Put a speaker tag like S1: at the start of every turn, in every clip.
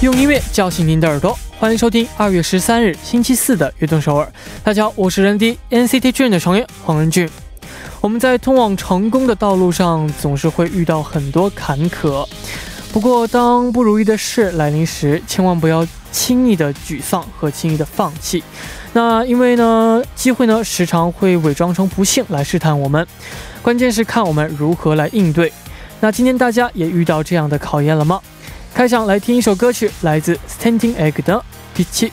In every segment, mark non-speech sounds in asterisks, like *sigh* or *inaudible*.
S1: 用音乐叫醒您的耳朵，欢迎收听二月十三日星期四的悦动首尔。大家好，我是人迪 NCT Dream 的成员黄仁俊。我们在通往成功的道路上，总是会遇到很多坎坷。不过，当不如意的事来临时，千万不要轻易的沮丧和轻易的放弃。那因为呢，机会呢时常会伪装成不幸来试探我们，关键是看我们如何来应对。那今天大家也遇到这样的考验了吗？开场来听一首歌曲，来自 Standing Egg 的《Ditch》。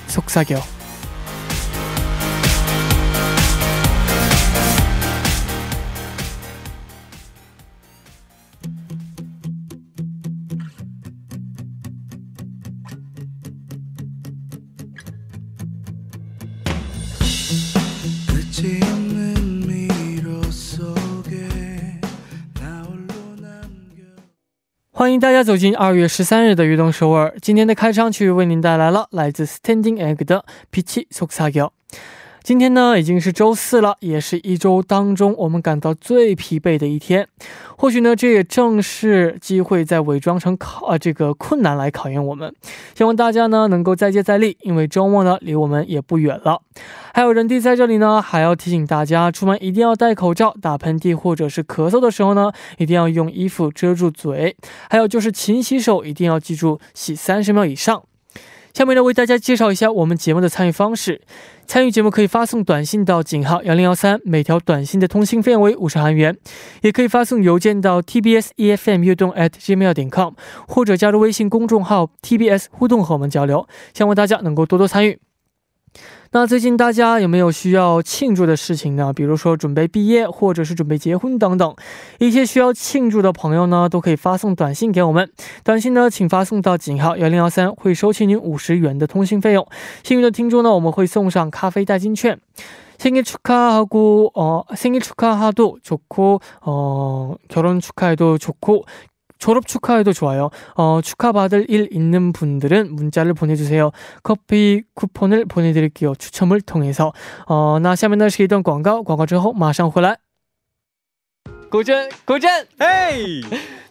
S1: 欢迎大家走进二月十三日的悦动首尔。今天的开场曲为您带来了来自 Standing Egg 的《빛이속삭여》。 今天呢已经是周四了，也是一周当中我们感到最疲惫的一天。或许呢，这也正是机会在伪装成考啊这个困难来考验我们。希望大家呢能够再接再厉，因为周末呢离我们也不远了。还有人弟在这里呢，还要提醒大家，出门一定要戴口罩，打喷嚏或者是咳嗽的时候呢，一定要用衣服遮住嘴。还有就是勤洗手，一定要记住洗三十秒以上。下面呢，为大家介绍一下我们节目的参与方式。参与节目可以发送短信到井号幺零幺三，每条短信的通信费用为五十韩元；也可以发送邮件到 tbs efm 悦动 at gmail 点 com，或者加入微信公众号 tbs 互动和我们交流。希望大家能够多多参与。那最近大家有没有需要庆祝的事情呢？比如说准备毕业，或者是准备结婚等等，一些需要庆祝的朋友呢，都可以发送短信给我们。短信呢，请发送到井号幺零幺三，会收取您五十元的通信费用。幸运的听众呢，我们会送上咖啡代金券。생일축하하고어생일축하하도좋고어결혼축하해도좋고 졸업 축하해도 좋아요. 어, 축하받을 일 있는 분들은 문자를 보내주세요. 커피 쿠폰을 보내드릴게요. 추첨을 통해서. 어, 那下面呢是一段广告，广告之后马上回来。古筝，古筝，嘿。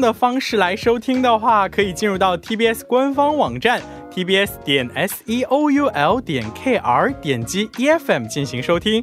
S2: 的方式来收听的话，可以进入到 TBS 官方网站 tbs 点 seoul 点 kr，点击 EFM 进行收听。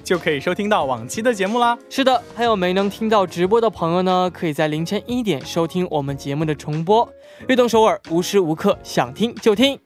S2: 就可以收听到往期的。节目啦，
S1: 是的，还有没能听到直播的朋友呢？可以在凌晨一点收听我们节目的重播。悦动首尔，无时无刻想听就听。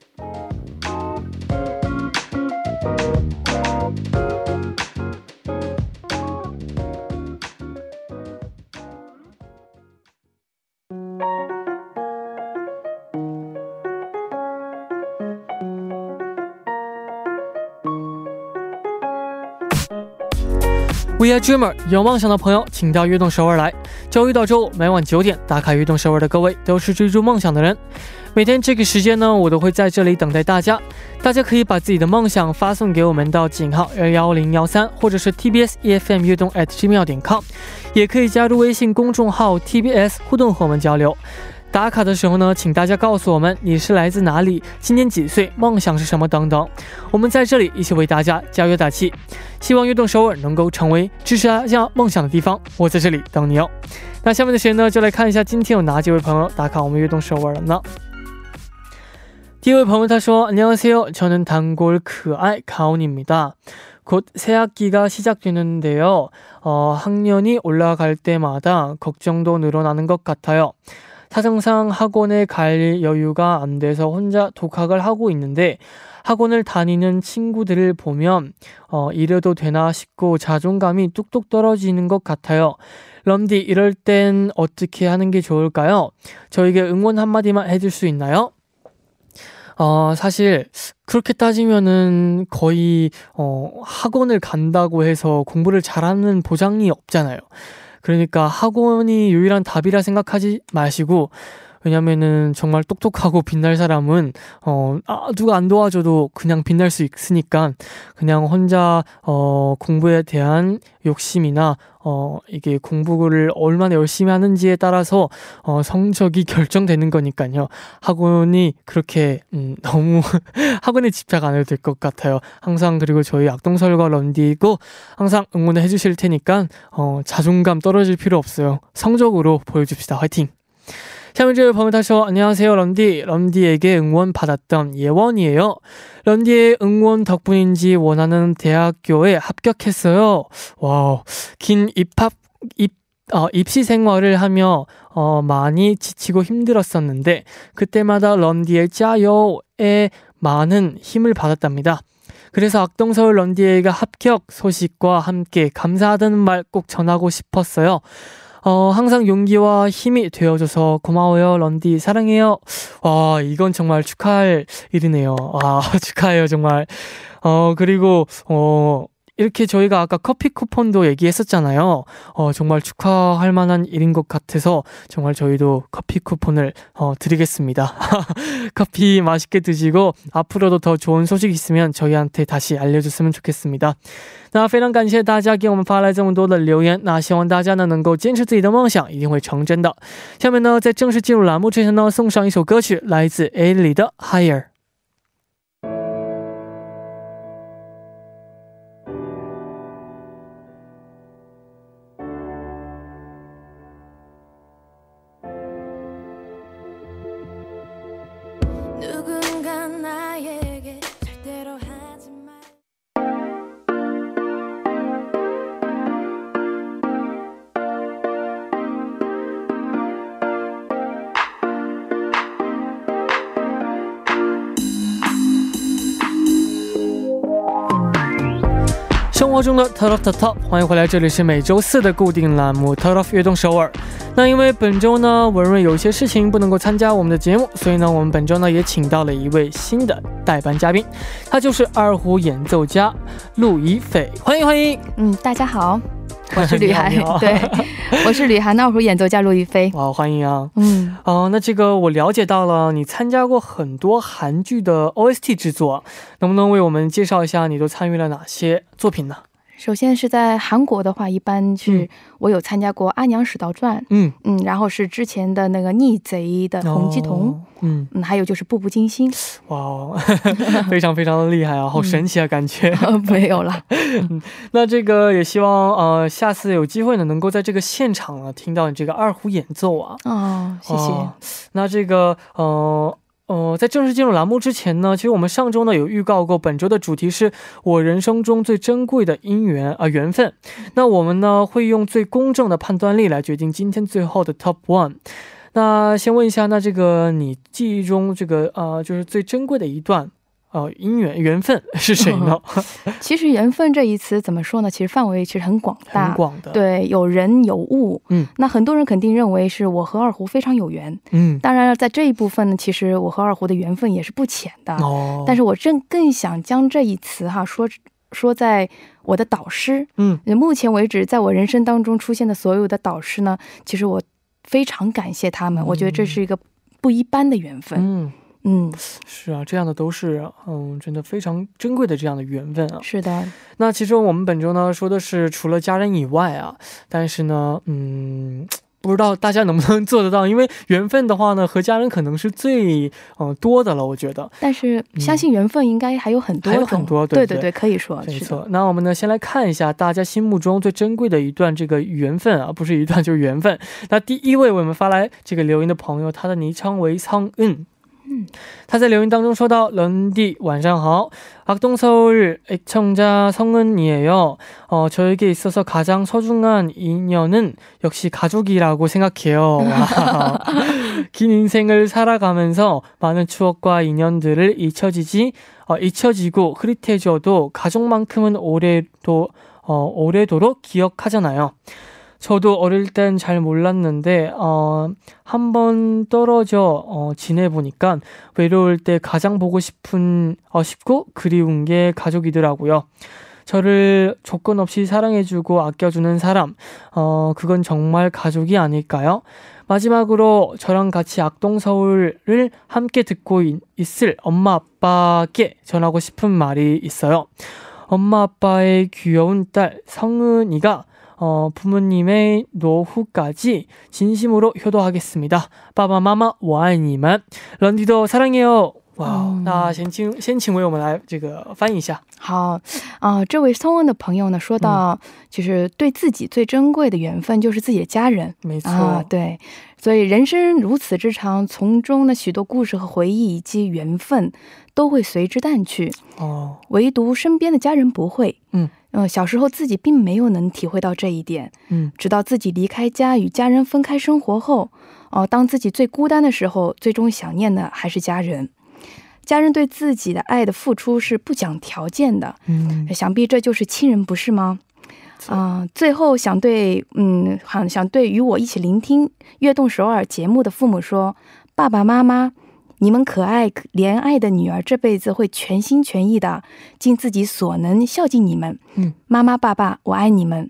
S1: We are dreamer，有梦想的朋友，请到悦动首尔来。周一到周五每晚九点打卡悦动首尔的各位，都是追逐梦想的人。每天这个时间呢，我都会在这里等待大家。大家可以把自己的梦想发送给我们到井号幺幺零幺三，或者是 TBS EFM 悦动 at gmail 点 com，也可以加入微信公众号 TBS 互动和我们交流。打卡的时候呢，请大家告诉我们你是来自哪里，今年几岁，梦想是什么等等。我们在这里一起为大家加油打气，希望悦动首尔能够成为支持大家梦想的地方。我在这里等你哦。那下面的时间呢，就来看一下今天有哪几位朋友打卡我们悦动首尔了呢？第一位朋友他说：“안녕하세요저는단골그아이가온입니다 곧 새 학기가 시작되는데요. 어, 학년이 올라갈 때마다 걱정도 늘어나는 것 같아요. 사정상 학원에 갈 여유가 안 돼서 혼자 독학을 하고 있는데 학원을 다니는 친구들을 보면 어, 이래도 되나 싶고 자존감이 뚝뚝 떨어지는 것 같아요. 럼디 이럴 땐 어떻게 하는 게 좋을까요? 저에게 응원 한마디만 해줄 수 있나요? 어, 사실 그렇게 따지면은 거의 어, 학원을 간다고 해서 공부를 잘하는 보장이 없잖아요. 그러니까 학원이 유일한 답이라 생각하지 마시고 왜냐면은 정말 똑똑하고 빛날 사람은 어 아, 누가 안 도와줘도 그냥 빛날 수 있으니까 그냥 혼자 어 공부에 대한 욕심이나 어 이게 공부를 얼마나 열심히 하는지에 따라서 어 성적이 *laughs* 결정되는 거니까요. 학원이 그렇게 음 너무 *laughs* 학원에 집착 안 해도 될 것 같아요. 항상 그리고 저희 악동설과 런디고 항상 응원을 해주실 테니까 어 자존감 떨어질 필요 없어요. 성적으로 보여줍시다. 화이팅! 샤미즈 버뮤타쇼 안녕하세요 런디 런디에게 응원 받았던 예원이에요 런디의 응원 덕분인지 원하는 대학교에 합격했어요 와우 긴 입학 입 어, 입시 생활을 하며 어, 많이 지치고 힘들었었는데 그때마다 런디의 짜요에 많은 힘을 받았답니다. 그래서 악동서울 런디에가 합격 소식과 함께 감사하다는 말 꼭 전하고 싶었어요. 어, 항상 용기와 힘이 되어줘서 고마워요. 런디 사랑해요. 와, 이건 정말 축하할 일이네요. 와, *laughs* 축하해요, 정말. 어, 그리고, 어, 이렇게 저희가 아까 커피 쿠폰도 얘기했었잖아요. 어, 정말 축하할 만한 일인 것 같아서 정말 저희도 커피 쿠폰을 어, 드리겠습니다. *laughs* 커피 맛있게 드시고 앞으로도 더 좋은 소식 있으면 저희한테 다시 알려줬으면 좋겠습니다. 那非常感谢大家给我们发来这么多的留言，那希望大家呢能够坚持自己的梦想，一定会成真的。下面呢，在正式进入栏目之前呢，送上一首歌曲，来自 A 里的 Higher。 活中的 TOP TOP TOP，欢迎回来，这里是每周四的固定栏目 Top of 悦动首尔。那因为本周呢，文瑞有一些事情不能够参加我们的节目，所以呢，我们本周呢也请到了一位新的代班嘉宾，他就是二胡演奏家陆一斐，欢迎欢迎。
S3: 嗯，大家好。我是 *laughs* 吕涵，*laughs* 对，我是吕涵，二胡演奏家陆亦菲。
S1: 哇，欢迎啊！嗯，哦，那这个我了解到了，你参加过很多韩剧的 OST 制作，能不能为我们介绍一下你都参与了哪些作品呢？
S3: 首先是在韩国的话，一般是我有参加过《阿娘使道传》，嗯嗯，然后是之前的那个逆贼的洪基童，嗯嗯，还有就是《步步惊心》。
S1: 哇，非常非常的厉害啊，好神奇啊，感觉 *laughs*
S3: 没有了。*laughs*
S1: 那这个也希望呃下次有机会呢，能够在这个现场啊听到你这个二胡演奏啊。
S3: 哦，谢谢。
S1: 那这个呃。呃，在正式进入栏目之前呢，其实我们上周呢有预告过，本周的主题是我人生中最珍贵的姻缘啊缘分。那我们呢会用最公正的判断力来决定今天最后的 Top One。那先问一下，那这个你记忆中这个呃就是最珍贵的一段。哦，姻缘缘分是谁呢？*laughs*
S3: 其实缘分这一词怎么说呢？其实范围其实很广大，
S1: 很广的。
S3: 对，有人有物。嗯，那很多人肯定认为是我和二胡非常有缘。嗯，当然了，在这一部分呢，其实我和二胡的缘分也是不浅的。哦，但是我正更想将这一词哈说说在我的导师。嗯，目前为止，在我人生当中出现的所有的导师呢，其实我非常感谢他们。我觉得这是一个不一般的缘分。嗯。
S1: 嗯，是啊，这样的都是嗯，真的非常珍贵的这样的缘分啊。
S3: 是的，
S1: 那其实我们本周呢说的是除了家人以外啊，但是呢，嗯，不知道大家能不能 *laughs* 做得到，因为缘分的话呢，和家人可能是最嗯多的了，我觉得。
S3: 但是相信缘分应该还有很多，
S1: 还有很多，对
S3: 对对，可以说
S1: 没错。那我们呢，先来看一下大家心目中最珍贵的一段这个缘分啊，不是一段就是缘分。那第一位为我们发来这个留言的朋友，他的昵称为苍嗯。 他在留言当中说到：“런디晚上好，악동서울애청자성은이에요。어저에게있어서가장소중한인연은역시가족이라고생각해요 *laughs* 긴인생을살아가면서많은추억과인연들을잊혀지지어잊혀지고흐릿해져도가족만큼은오래도어오래도록기억하잖아요 저도 어릴 땐 잘 몰랐는데 어, 한번 떨어져 어, 지내보니까 외로울 때 가장 보고 싶은 어, 싶고 그리운 게 가족이더라고요. 저를 조건 없이 사랑해주고 아껴주는 사람, 어, 그건 정말 가족이 아닐까요? 마지막으로 저랑 같이 악동서울을 함께 듣고 있, 을 엄마 아빠께 전하고 싶은 말이 있어요. 엄마 아빠의 귀여운 딸 성은이가 어, 부모님의 노후까지 진심으로 효도하겠습니다. 빠바마마 와이니만 런디도 사랑해요. 哇，那先请先请为我们来这个翻译一下。
S3: 好啊，这位松恩的朋友呢说到，就是对自己最珍贵的缘分就是自己的家人。
S1: 没错，
S3: 对，所以人生如此之长，从中呢许多故事和回忆以及缘分都会随之淡去。哦，唯独身边的家人不会。嗯。 嗯，小时候自己并没有能体会到这一点，嗯，直到自己离开家与家人分开生活后，哦，当自己最孤单的时候，最终想念的还是家人。家人对自己的爱的付出是不讲条件的，嗯，想必这就是亲人，不是吗？啊，最后想对，嗯，想想对与我一起聆听《悦动首尔》节目的父母说，爸爸妈妈。你们可爱怜爱的女儿这辈子会全心全意的尽自己所能孝敬你们。嗯，妈妈爸爸，我爱你们。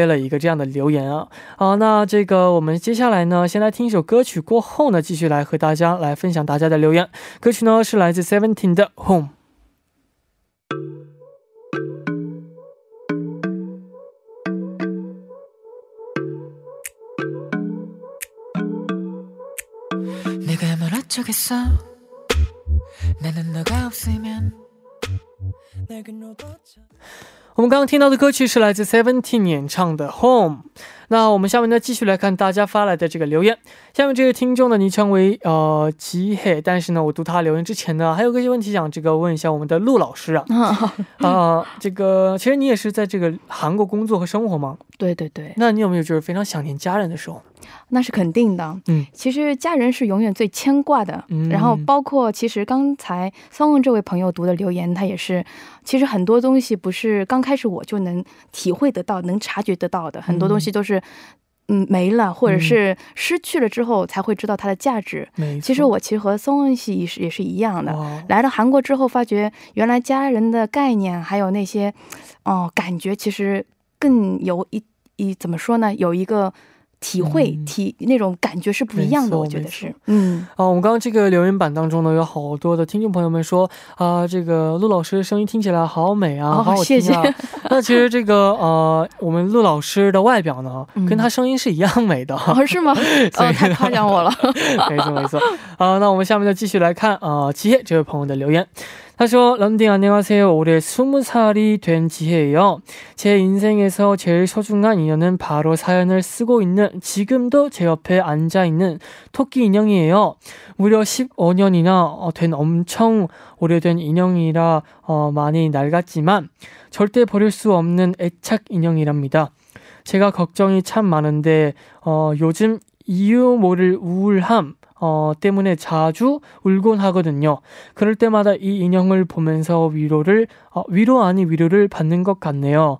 S1: 了一个这样的留言啊。好，那这个我们接下来呢，先来听一首歌曲，过后呢，继续来和大家来分享大家的留言。歌曲呢是来自 Seventeen 的 Home。我们刚刚听到的歌曲是来自 seventeen 演唱的 home 那我们下面呢继续来看大家发来的这个留言。下面这位听众呢昵称为呃吉嘿但是呢我读他留言之前呢还有个些问题想这个问一下我们的陆老师啊。*laughs* 啊这个其实你也是在这个韩国工作和生活吗？
S3: 对对对。
S1: 那你有没有就是非常想念家人的时候？
S3: 那是肯定的。嗯。其实家人是永远最牵挂的。嗯。然后包括其实刚才方文这位朋友读的留言他也是其实很多东西不是刚开始我就能体会得到、能察觉得到的，很多东西都是，嗯，没了或者是失去了之后才会知道它的价值。其实我其实和松恩熙也是也是一样的，来了韩国之后发觉，原来家人的概念还有那些，哦，感觉其实更有一一怎么说呢？有一个。体会体那种感觉是不一样的，我觉得是。嗯，
S1: 啊，我们刚刚这个留言板当中呢，有好多的听众朋友们说啊，这个陆老师的声音听起来好美啊，好好听啊。*laughs* 那其实这个呃，我们陆老师的外表呢，跟他声音是一样美的。
S3: 哦，是吗？*laughs* 哦，太夸奖我了。*laughs*
S1: 没错没错。啊，那我们下面就继续来看啊，七叶这位朋友的留言。 하쇼 런딩 안녕하세요. 올해 20살이 된 지혜예요. 제 인생에서 제일 소중한 인연은 바로 사연을 쓰고 있는 지금도 제 옆에 앉아 있는 토끼 인형이에요. 무려 15년이나 된 엄청 오래된 인형이라 어, 많이 낡았지만 절대 버릴 수 없는 애착 인형이랍니다. 제가 걱정이 참 많은데 어, 요즘 이유 모를 우울함 어, 때문에 자주 울곤 하거든요. 그럴 때마다 이 인형을 보면서 위로를, 어, 위로 아닌 위로를 받는 것 같네요.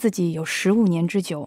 S3: 自己有十五年之久，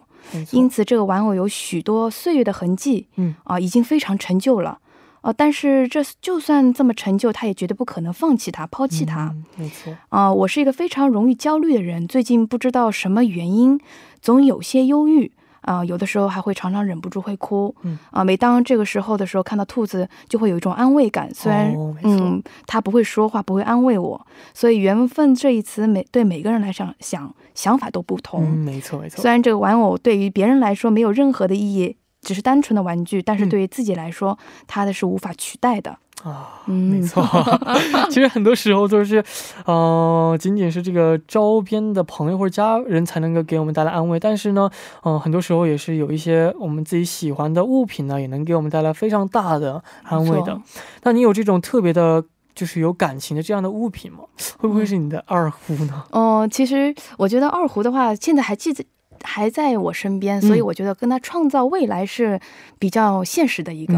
S3: 因此这个玩偶有许多岁月的痕迹，嗯啊，已经非常陈旧了。哦，但是这就算这么陈旧，他也绝对不可能放弃它、抛弃他。
S1: 没错。
S3: 啊，我是一个非常容易焦虑的人，最近不知道什么原因，总有些忧郁。啊，有的时候还会常常忍不住会哭。嗯。啊，每当这个时候的时候，看到兔子就会有一种安慰感。虽然，嗯，它不会说话，不会安慰我。所以“缘分”这一词，每对每个人来讲，想想法都不同。
S1: 嗯，没错没错。
S3: 虽然这个玩偶对于别人来说没有任何的意义。只是单纯的玩具，但是对于自己来说，它的是无法取代的
S1: 啊。没错，*laughs* 其实很多时候都是，呃，仅仅是这个周边的朋友或者家人才能够给我们带来安慰。但是呢，嗯，很多时候也是有一些我们自己喜欢的物品呢，也能给我们带来非常大的安慰的。那你有这种特别的，就是有感情的这样的物品吗？会不会是你的二胡呢？
S3: 哦，其实我觉得二胡的话，现在还记得。还在我身边，所以我觉得跟他创造未来是比较现实的一个，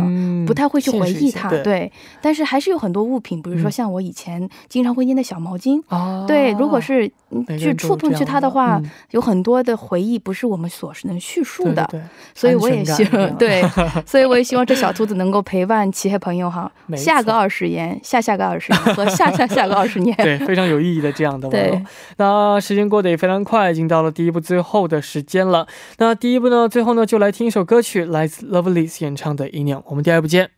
S3: 不太会去回忆他。对，但是还是有很多物品，比如说像我以前经常会捏的小毛巾。哦，对，如果是去触碰去它的话，有很多的回忆不是我们所能叙述的。
S1: 对，
S3: 所以我也希望，对，*laughs* 所以我也希望这小兔子能够陪伴漆黑朋友哈，下个二十年，下下个二十年和下下下个二十年。*laughs*
S1: 对，非常有意义的这样的。对，那时间过得也非常快，已经到了第一部最后的。时时间了，那第一部呢？最后呢，就来听一首歌曲，来自 Lovelyz 演唱的《一念》。我们第二部见。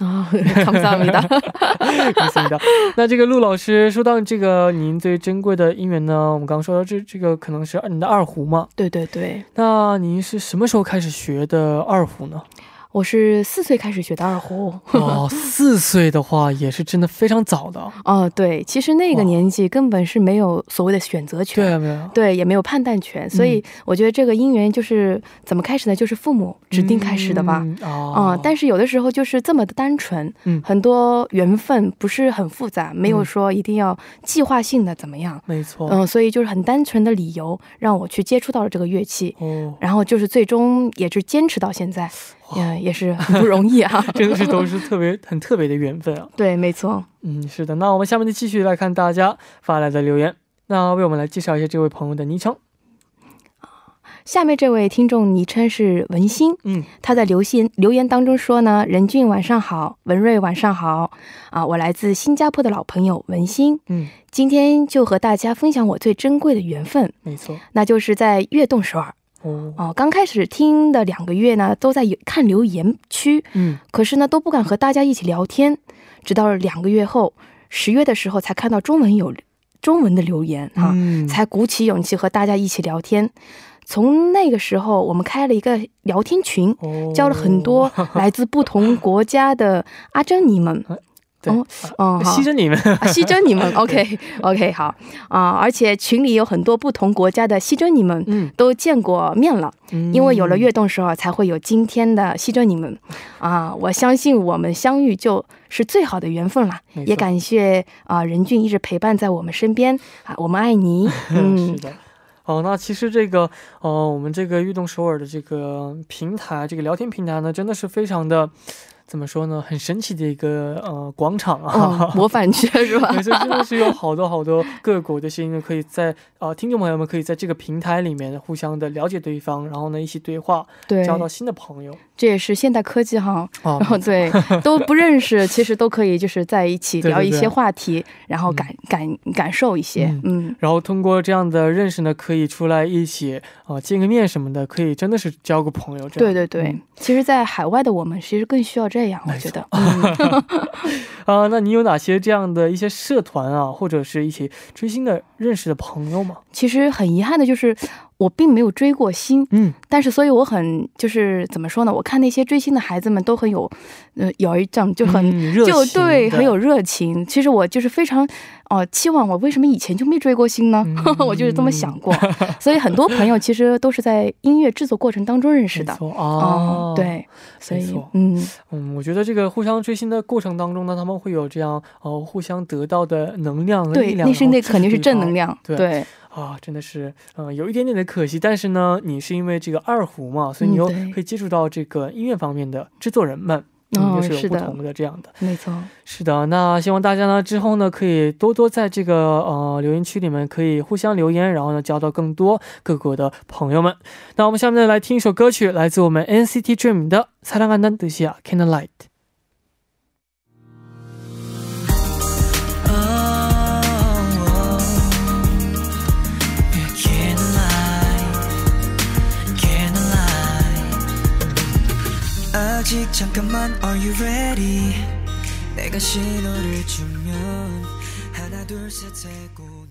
S3: 아, 감사합니다.
S1: 그렇습니다. 那这个陆老师说到这个您最珍贵的音源呢，我们刚刚说到这这个可能是你的二胡嘛？对对对。那您是什么时候开始学的二胡呢？
S3: 我是四岁开始学的二胡
S1: 哦，*laughs* 四岁的话也是真的非常早的 *laughs*
S3: 哦。对，其实那个年纪根本是没有所谓的选择权，
S1: 对，没有，
S3: 对，也没有判断权。所以我觉得这个姻缘就是怎么开始呢？就是父母指定开始的吧。哦，但是有的时候就是这么的单纯，嗯，很多缘分不是很复杂，没有说一定要计划性的怎么样。
S1: 没错，嗯，
S3: 所以就是很单纯的理由让我去接触到了这个乐器，哦，然后就是最终也是坚持到现在。也也是很不容易啊，*laughs*
S1: 真的是都是特别很特别的缘分啊。*laughs*
S3: 对，没错。
S1: 嗯，是的。那我们下面就继续来看大家发来的留言。那为我们来介绍一下这位朋友的昵称。
S3: 下面这位听众昵称是文心。嗯，他在留信留言当中说呢：“任俊晚上好，文瑞晚上好。啊，我来自新加坡的老朋友文心。嗯，今天就和大家分享我最珍贵的缘分。
S1: 没错，
S3: 那就是在悦动首尔。”哦，刚开始听的两个月呢，都在看留言区，嗯，可是呢都不敢和大家一起聊天，直到两个月后，十月的时候才看到中文有中文的留言哈，才鼓起勇气和大家一起聊天。从那个时候，我们开了一个聊天群，交了很多来自不同国家的阿珍尼们。*laughs*
S1: 哦哦，吸着你们，
S3: 吸着你们。*laughs* OK OK，好啊，而且群里有很多不同国家的吸着你们，嗯，都见过面了。因为有了悦动首尔，才会有今天的吸着你们啊！我相信我们相遇就是最好的缘分了。也感谢啊任俊一直陪伴在我们身边啊，我们爱你。*laughs*
S1: 嗯，是的。哦，那其实这个呃，我们这个悦动首尔的这个平台，这个聊天平台呢，真的是非常的。怎么说呢？很神奇的一个呃广场啊，
S3: 模范圈是吧？*laughs*
S1: 没错，真的是有好多好多各国的声音可以在啊，听众朋友们可以在这个平台里面互相的了解对方，然后呢一起对话，对，交到新的朋友。
S3: 这也是现代科技哈，然后对 *laughs* 都不认识，其实都可以就是在一起聊一些话题，然后感感感受一些，嗯，
S1: 然后通过这样的认识呢，可以出来一起啊见个面什么的，可以真的是交个朋友这样。
S3: 对对对，其实，在海外的我们其实更需要这。这样，我觉得 *laughs* *laughs*
S1: 啊，那你有哪些这样的一些社团啊，或者是一起追星的认识的朋友吗？
S3: 其实很遗憾的就是。我并没有追过星，嗯，但是所以我很就是怎么说呢？我看那些追星的孩子们都很有，呃，有一阵就很就对，很有热情。其实我就是非常哦，期望我为什么以前就没追过星呢？*laughs* 我就是这么想过。所以很多朋友其实都是在音乐制作过程当中认识的。哦，对，所以
S1: 嗯嗯，我觉得这个互相追星的过程当中呢，他们会有这样哦，互相得到的能量和力量。
S3: 对，那是那肯定是正能量。对。
S1: 啊，真的是，嗯，有一点点的可惜。但是呢，你是因为这个二胡嘛，所以你又可以接触到这个音乐方面的制作人们，
S3: 嗯，
S1: 是有不同的这样的，
S3: 没错，
S1: 是的。那希望大家呢之后呢，可以多多在这个呃留言区里面可以互相留言，然后呢交到更多各国的朋友们。那我们下面呢来听一首歌曲，来自我们 NCT Dream 的《사랑한다는뜻이야》，Candlelight。 아직 잠깐만 Are you ready 내가 신호를 주면 하나 둘셋 하고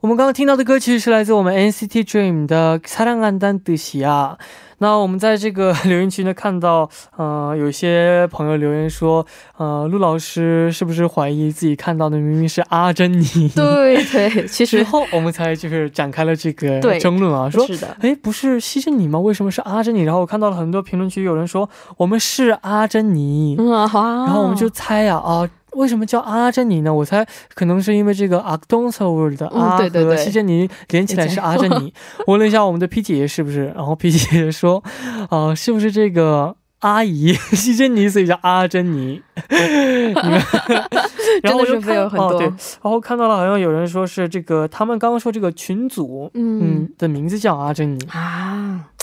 S1: 我们刚刚听到的歌曲是来自我们 NCT Dream 的《사랑한다는뜻이야》。 那我们在这个 *laughs* 留言区呢，看到呃，有些朋友留言说，呃，陆老师是不是怀疑自己看到的明明是阿珍妮？*laughs*
S3: 对对，其实
S1: 后我们才就是展开了这个争论啊，说，
S3: 是的，
S1: 哎，不是西珍妮吗？为什么是阿珍妮？然后我看到了很多评论区有人说，我们是阿珍妮，
S3: 嗯，好啊，
S1: 然后我们就猜呀啊。为什么叫阿珍妮呢？我猜可能是因为这个阿东塞尔的阿和西珍妮连起来是阿珍妮。*laughs* 问了一下我们的 P 姐姐是不是，然后 P 姐 *laughs* 姐说，啊，是不是这个阿姨 *laughs* 西珍妮，所以叫阿珍妮。
S3: 然后我就看哦
S1: 对，然后看到了好像有人说是这个，他们刚刚说这个群组嗯的名字叫阿珍妮啊。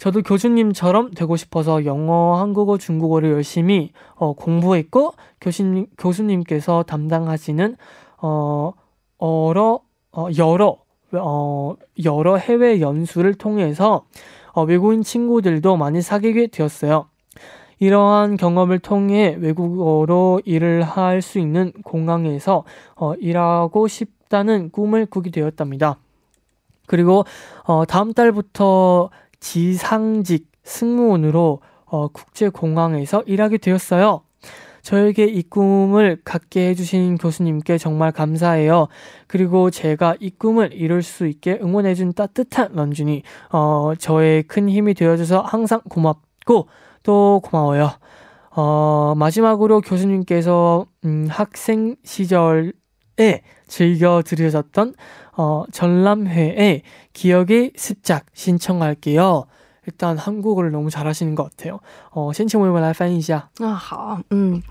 S1: 저도 교수님처럼 되고 싶어서 영어, 한국어, 중국어를 열심히 어, 공부했고 교수님 교수님께서 담당하시는 어, 어러, 어, 여러 어, 여러 해외 연수를 통해서 어, 외국인 친구들도 많이 사귀게 되었어요. 이러한 경험을 통해 외국어로 일을 할 수 있는 공항에서 어, 일하고 싶다는 꿈을 꾸게 되었답니다. 그리고 어, 다음 달부터 지상직 승무원으로 어, 국제공항에서 일하게 되었어요. 저에게 이 꿈을 갖게 해주신 교수님께 정말 감사해요. 그리고 제가 이 꿈을 이룰 수 있게 응원해준 따뜻한 런쥔이, 어, 저의 큰 힘이 되어줘서 항상 고맙고 또 고마워요. 어, 마지막으로 교수님께서, 음, 학생 시절에 즐겨 들으셨던 어, 전람회의 기억의 습작 신청할게요. 일단 한국어를 너무 잘하시는 것 같아요. 어,
S3: 先请我们来翻译一下。啊，好，嗯，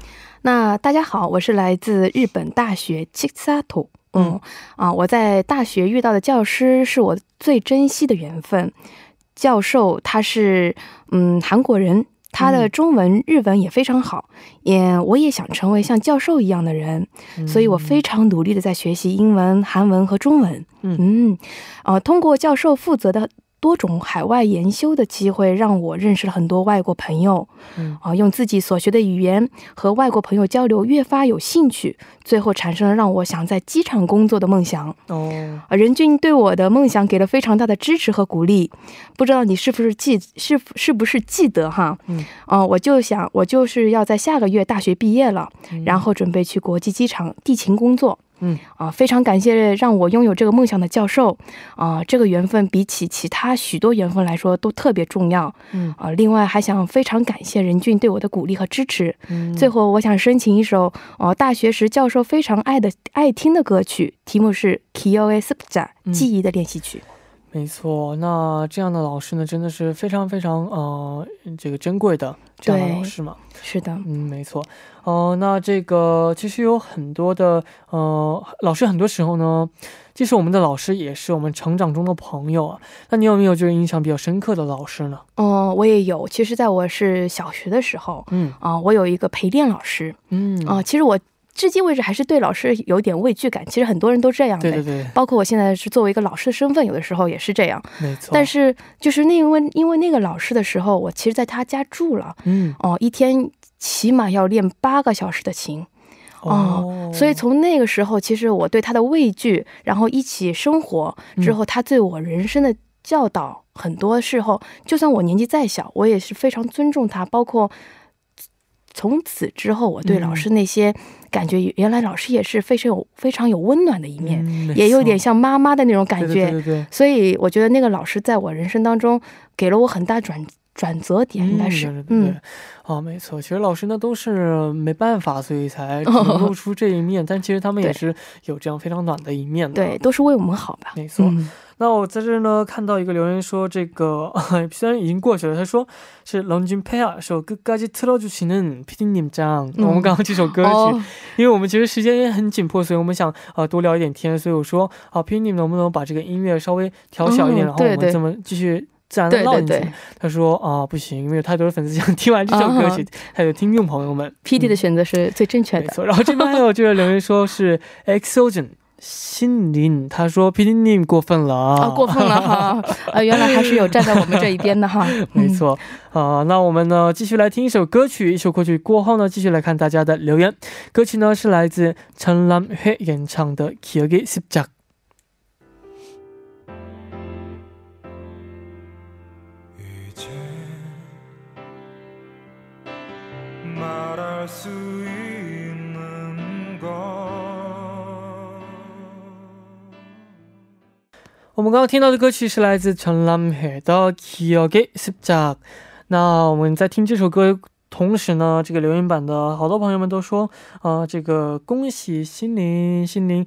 S3: 那大家好，我是来自日本大学七萨托。嗯啊，我在大学遇到的教师是我最珍惜的缘分。教授他是嗯韩国人， 他的中文、日文也非常好，也我也想成为像教授一样的人，所以我非常努力的在学习英文、韩文和中文。嗯，啊，通过教授负责的。多种海外研修的机会让我认识了很多外国朋友，啊，用自己所学的语言和外国朋友交流越发有兴趣，最后产生了让我想在机场工作的梦想。哦，啊，任俊对我的梦想给了非常大的支持和鼓励，不知道你是不是记是是不是记得哈？嗯，啊，我就想我就是要在下个月大学毕业了，然后准备去国际机场地勤工作。嗯啊，非常感谢让我拥有这个梦想的教授啊，这个缘分比起其他许多缘分来说都特别重要。嗯啊，另外还想非常感谢任俊对我的鼓励和支持。嗯，最后我想申请一首哦，大学时教授非常爱的爱听的歌曲，题目是《Kyoe Subja》记忆的练习曲。
S1: 没错，那这样的老师呢，真的是非常非常呃这个珍贵的这样的老师嘛。
S3: 是的，
S1: 嗯，没错。哦，那这个其实有很多的呃老师，很多时候呢，既是我们的老师，也是我们成长中的朋友啊。那你有没有就是印象比较深刻的老师呢？
S3: 哦，我也有。其实，在我是小学的时候，嗯啊，我有一个陪练老师，嗯啊，其实我。至今为止还是对老师有点畏惧感，其实很多人都这样
S1: 的，对对对，
S3: 包括我现在是作为一个老师的身份，有的时候也是这样，
S1: 没错。
S3: 但是就是那因为因为那个老师的时候，我其实在他家住了，嗯，哦，一天起码要练八个小时的琴，哦，所以从那个时候，其实我对他的畏惧，然后一起生活之后，他对我人生的教导，很多时候，就算我年纪再小，我也是非常尊重他，包括。从此之后，我对老师那些感觉，原来老师也是非常有非常有温暖的一面，也有点像妈妈的那种感觉。
S1: 对对对。
S3: 所以我觉得那个老师在我人生当中给了我很大转转折点，应该是。
S1: 嗯。哦，没错，其实老师呢都是没办法，所以才露*laughs* 出这一面。但其实他们也是有这样非常暖的一面的。
S3: 对，都是为我们好吧。
S1: 没错。那我在这儿呢，看到一个留言说，这个*laughs* 虽然已经过去了，他说是런쥔페아서끝까지틀어주시는 PD 님 짱。 我们刚刚这首歌曲，因为我们其实时间也很紧迫，所以我们想呃多聊一点天，所以我说啊，PD 님能不能把这个音乐稍微调小一点，然后我们怎么继续 自然的唠进去？他说啊，不行，因为有太多的粉丝想 *laughs* 听完这首歌曲，还有听众朋友们
S3: ，PD 的选择是最正确的。没
S1: 错，然后这边还有 *laughs* 就是留言说是 EXOGEN。心灵，他说：“P D 你过分了啊，
S3: 过分了哈，*laughs* 呃，原来还是有站在我们这一边的哈。”
S1: 没错，啊，那我们呢，继续来听一首歌曲，一首歌曲过后呢，继续来看大家的留言。歌曲呢是来自陈兰黑演唱的《기 억의습작》。我们刚刚听到的歌曲是来自陈兰黑的《기억의습작》。那我们在听这首歌同时呢，这个留言板的好多朋友们都说，啊，这个恭喜心灵，心灵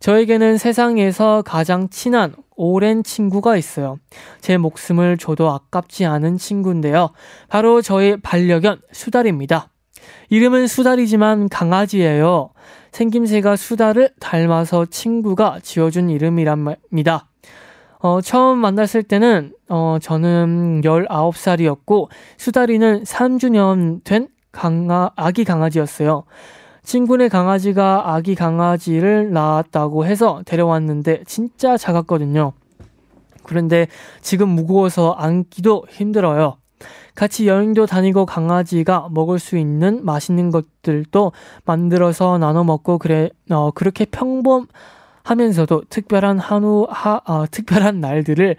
S1: 저에게는 세상에서 가장 친한 오랜 친구가 있어요. 제 목숨을 줘도 아깝지 않은 친구인데요. 바로 저의 반려견 수달입니다. 이름은 수달이지만 강아지예요. 생김새가 수달을 닮아서 친구가 지어준 이름이랍니다. 어, 처음 만났을 때는, 어, 저는 19살이었고, 수다리는 3주년 된 강아, 아기 강아지였어요. 친구네 강아지가 아기 강아지를 낳았다고 해서 데려왔는데, 진짜 작았거든요. 그런데 지금 무거워서 안기도 힘들어요. 같이 여행도 다니고 강아지가 먹을 수 있는 맛있는 것들도 만들어서 나눠 먹고 그래, 어, 그렇게 평범, 하면서도 특별한 한우 하, 어, 특별한 날들을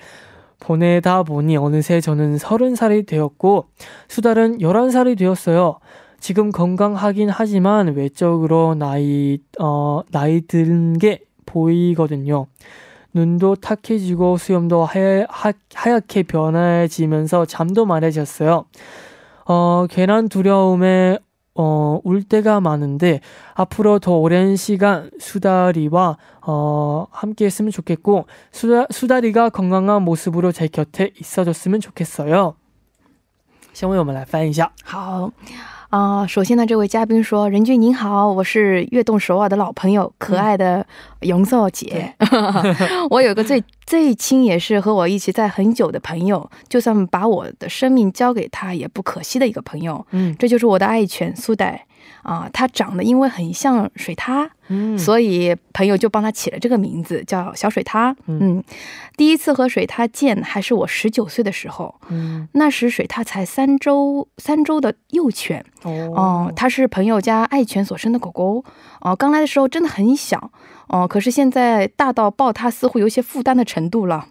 S1: 보내다 보니 어느새 저는 서른 살이 되었고 수달은 열한 살이 되었어요. 지금 건강하긴 하지만 외적으로 나이 어 나이 든 게 보이거든요. 눈도 탁해지고 수염도 하얗, 하얗게 변해지면서 잠도 많아졌어요. 어, 괜한 두려움에 어, 울 때가 많은데 앞으로 더 오랜 시간 수다리와 어, 함께 했으면 좋겠고 수다, 수다리가 건강한 모습으로 제 곁에 있어줬으면 좋겠어요.
S3: 先为我们来翻译一下。好。 啊，首先呢，这位嘉宾说：“任俊您好，我是悦动首尔的老朋友，可爱的永寿姐。*laughs* *laughs* 我有个最最亲也是和我一起在很久的朋友，就算把我的生命交给他也不可惜的一个朋友。嗯，这就是我的爱犬苏代。”啊，它长得因为很像水獭，嗯，所以朋友就帮它起了这个名字，叫小水獭。嗯，第一次和水獭见还是我十九岁的时候，嗯，那时水獭才三周，三周的幼犬。哦，它是朋友家爱犬所生的狗狗。哦，刚来的时候真的很小，哦，可是现在大到抱它似乎有些负担的程度了。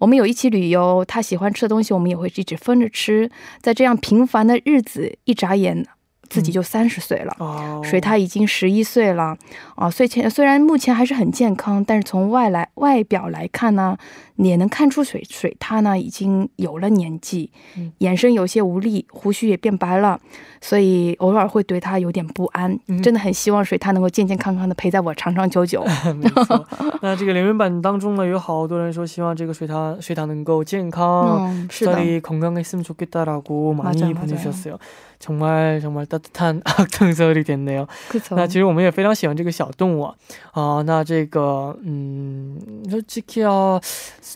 S3: 我们有一起旅游，它喜欢吃的东西我们也会一直分着吃。在这样平凡的日子，一眨眼。自己就三十岁了，水獭已经十一岁了，啊，虽前虽然目前还是很健康，但是从外来外表来看呢。也能看出水水獭呢已经有了年纪，眼神有些无力，胡须也变白了，所以偶尔会对它有点不安。真的很希望水獭能够健健康康的陪在我长长久久。*laughs*
S1: 没错，那这个连云版当中呢，有好多人说希望这个水獭水獭能够健康，是的，건강했으면좋겠다라고많이보내주셨어요 정말정말따뜻한악동설이됐네요*laughs* 那其实我们也非常喜欢这个小动物啊。那这个嗯，솔직히 아，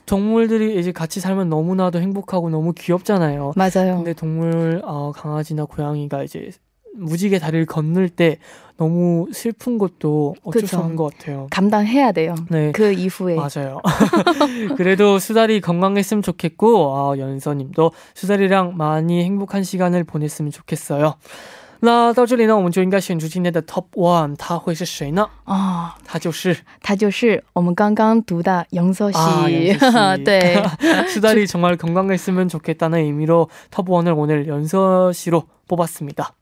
S1: 동물들이 이제 같이 살면 너무나도 행복하고 너무 귀엽잖아요.
S3: 맞아요.
S1: 근데 동물 어, 강아지나 고양이가 이제 무지개 다리를 건널 때 너무 슬픈 것도 어쩔 그쵸. 수 없는 것 같아요.
S3: 감당해야 돼요. 네. 그 이후에.
S1: 맞아요. *laughs* 그래도 수달이 건강했으면 좋겠고, 어, 연서님도 수달이랑 많이 행복한 시간을 보냈으면 좋겠어요. 那到这里呢，我们就应该选出今天的 Top One，他会是谁呢？啊，他就是
S3: 他就是我们刚刚读的杨泽熙。对，
S1: 수달이정말건강했으면좋겠다는의미로 *laughs* *laughs* Top One을오늘연서씨로뽑았습니다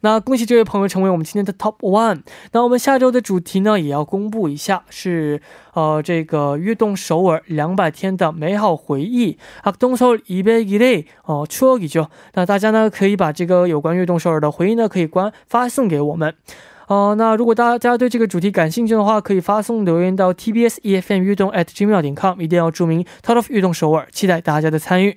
S1: 那恭喜这位朋友成为我们今天的 Top One。那我们下周的主题呢，也要公布一下，是呃这个悦动首尔两百天的美好回忆。啊，动首尔一百一类哦，추억이 죠。 那大家呢可以把这个有关悦动首尔的回忆呢，可以关发送给我们。哦，那如果大家对这个主题感兴趣的话，可以发送留言到 TBS EFM 悦动 at gmail 点 com，一定要注明 Top of 悦动首尔，期待大家的参与。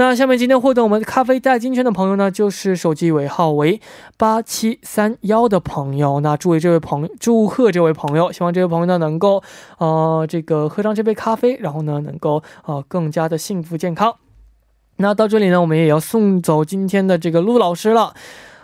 S1: 那下面今天获得我们咖啡代金券的朋友呢，就是手机尾号为八七三幺的朋友。那祝这位朋友祝贺这位朋友，希望这位朋友呢能够呃这个喝上这杯咖啡，然后呢能够呃更加的幸福健康。那到这里呢，我们也要送走今天的这个陆老师了。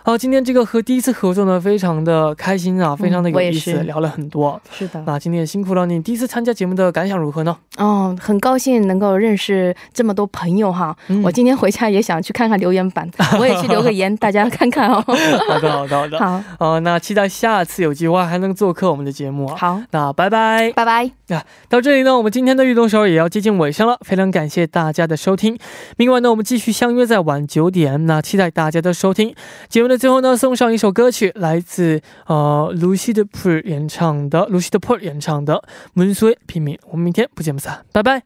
S1: 好，今天这个和第一次合作呢，非常的开心啊，非常的有意思，聊了很多。
S3: 是的，
S1: 那今天也辛苦了你。第一次参加节目的感想如何呢？
S3: 哦，很高兴能够认识这么多朋友哈。我今天回家也想去看看留言板，*laughs* 我也去留个言，大家看看哦。*laughs*
S1: 好的，好的，好的。好，哦，那期待下次有机会还能做客我们的节目。
S3: 好，
S1: 那拜拜，
S3: 拜拜。
S1: 那到这里呢，我们今天的运动时候也要接近尾声了，非常感谢大家的收听。明晚呢，我们继续相约在晚九点，那期待大家的收听。节目的最后呢，送上一。首歌曲来自呃 Lucy 的 Pool 演唱的，Lucy 的 Port 演唱的《门锁平民》。我们明天不见不散，拜拜。